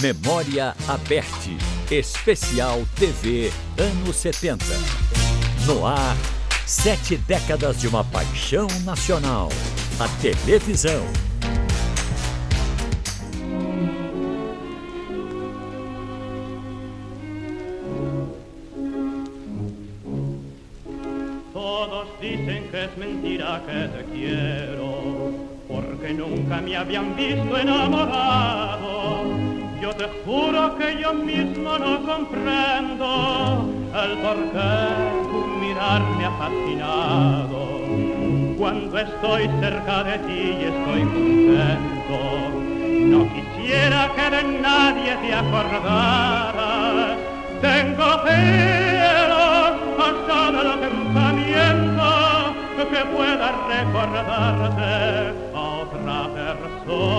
Memória Aberte. Especial TV anos 70. No ar, sete décadas de uma paixão nacional. A televisão. Todos dicen que es mentira que te quiero, porque nunca me habían visto enamorado. Yo te juro que yo mismo no comprendo el por qué tu mirar me ha fascinado. Cuando estoy cerca de ti y estoy contento, no quisiera que de nadie te acordaras. Tengo celos hasta del pensamiento que pueda recordarte a otra persona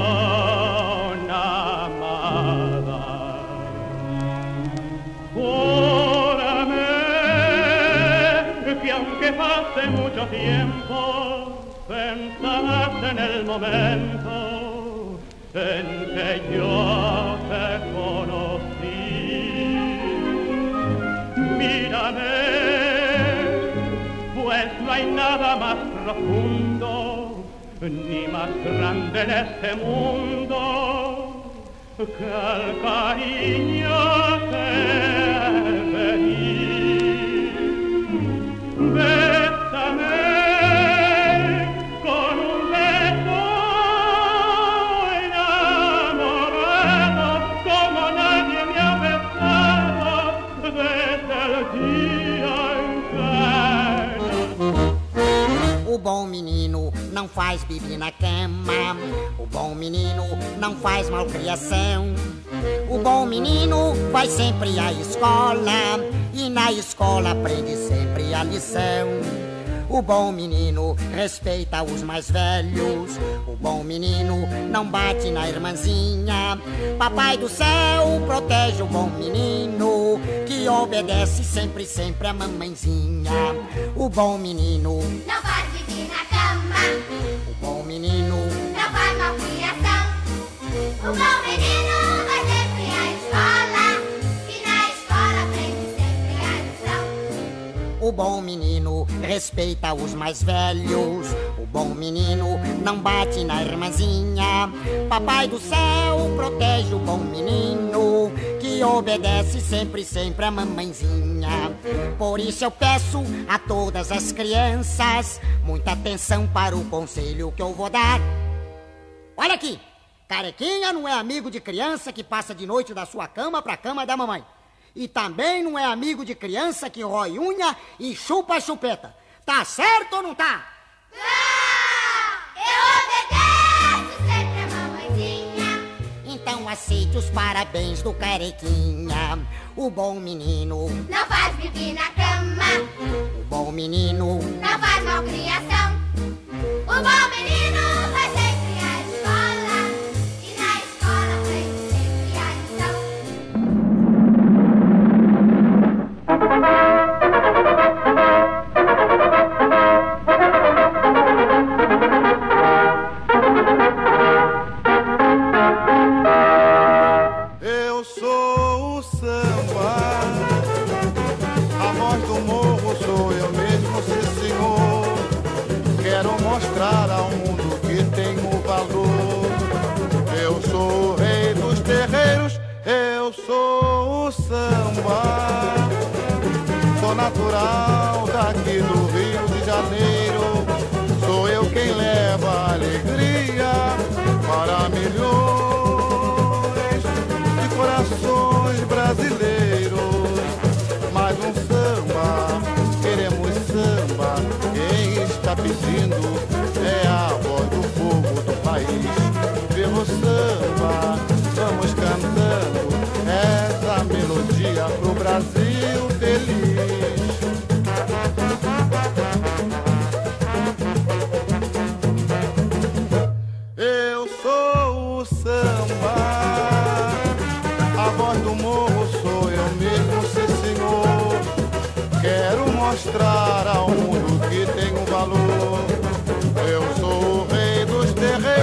que pase mucho tiempo, pensarás en el momento en que yo te conocí. Mírame, pues no hay nada más profundo ni más grande en este mundo que el cariño que menino não faz bibi na cama. O bom menino não faz malcriação. O bom menino vai sempre à escola e na escola aprende sempre a lição. O bom menino respeita os mais velhos. O bom menino não bate na irmãzinha. Papai do céu protege o bom menino que obedece sempre, sempre a mamãezinha. O bom menino Não cama, o bom menino, não faz malcriação. O bom menino vai sempre à escola e na escola aprende sempre a lição. o bom menino respeita os mais velhos. O bom menino não bate na irmãzinha. Papai do céu protege o bom menino que obedece sempre, sempre a mamãezinha. Por isso eu peço a todas as crianças muita atenção para o conselho que eu vou dar. Olha aqui, carequinha não é amigo de criança que passa de noite da sua cama para a cama da mamãe. E também não é amigo de criança que rói unha e chupa chupeta. Tá certo ou não tá? Eu aceite os parabéns do carequinha. O bom menino, Não faz pipi na cama, o bom menino, não faz malcriação. Samba, a voz do morro sou eu mesmo, sim senhor. Quero mostrar ao mundo que tenho valor. Eu sou o rei dos terreiros, eu sou o samba. Sou natural daqui do Rio de Janeiro. Sou eu quem leva alegria para milhões Pedindo é a voz do povo do país. Viva o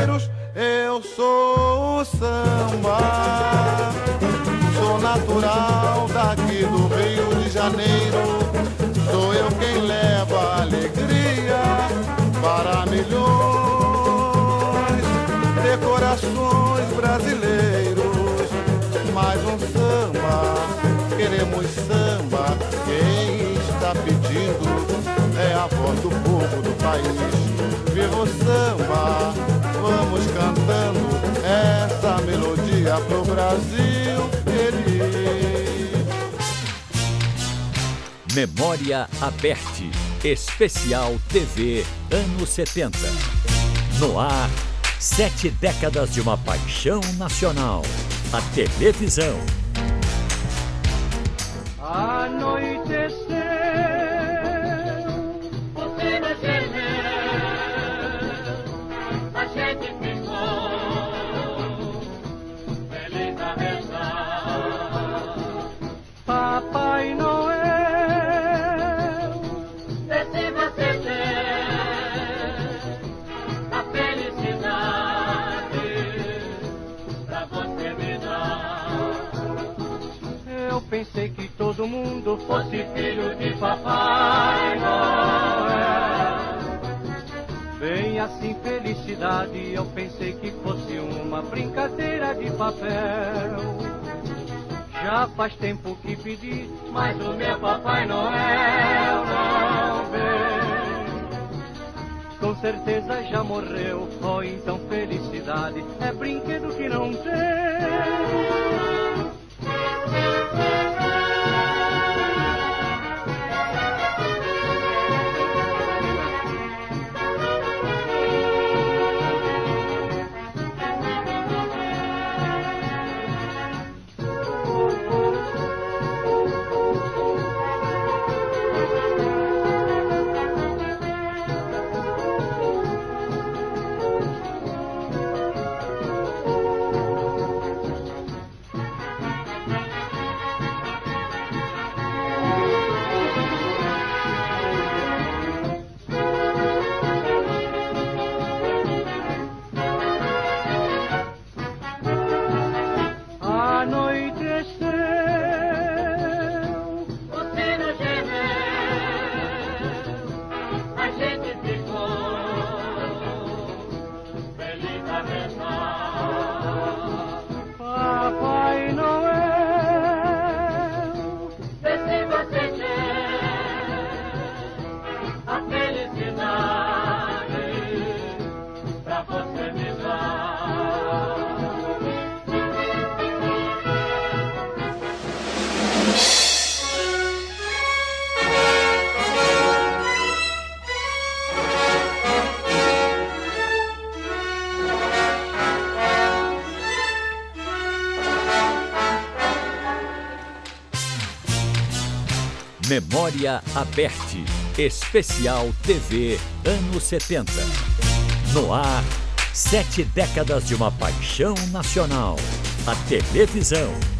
terreiros, eu sou o samba. Sou natural daqui do Rio de Janeiro. Sou eu quem leva alegria para milhões de corações brasileiros. Mais um samba, queremos samba. Quem está pedindo é a voz do povo do país. Viva o samba! Vamos cantando essa melodia pro Brasil feliz. Memória Aberte. Especial TV anos 70. No ar, sete décadas de uma paixão nacional. A televisão. Anoiteceu, felicidade, eu pensei que fosse uma brincadeira de papel. Já faz tempo que pedi, mas o meu Papai Noel não vem. Com certeza já morreu, ou então felicidade é brinquedo que não tem. Memória Aberte. Especial TV anos 70. No ar, sete décadas de uma paixão nacional. A televisão.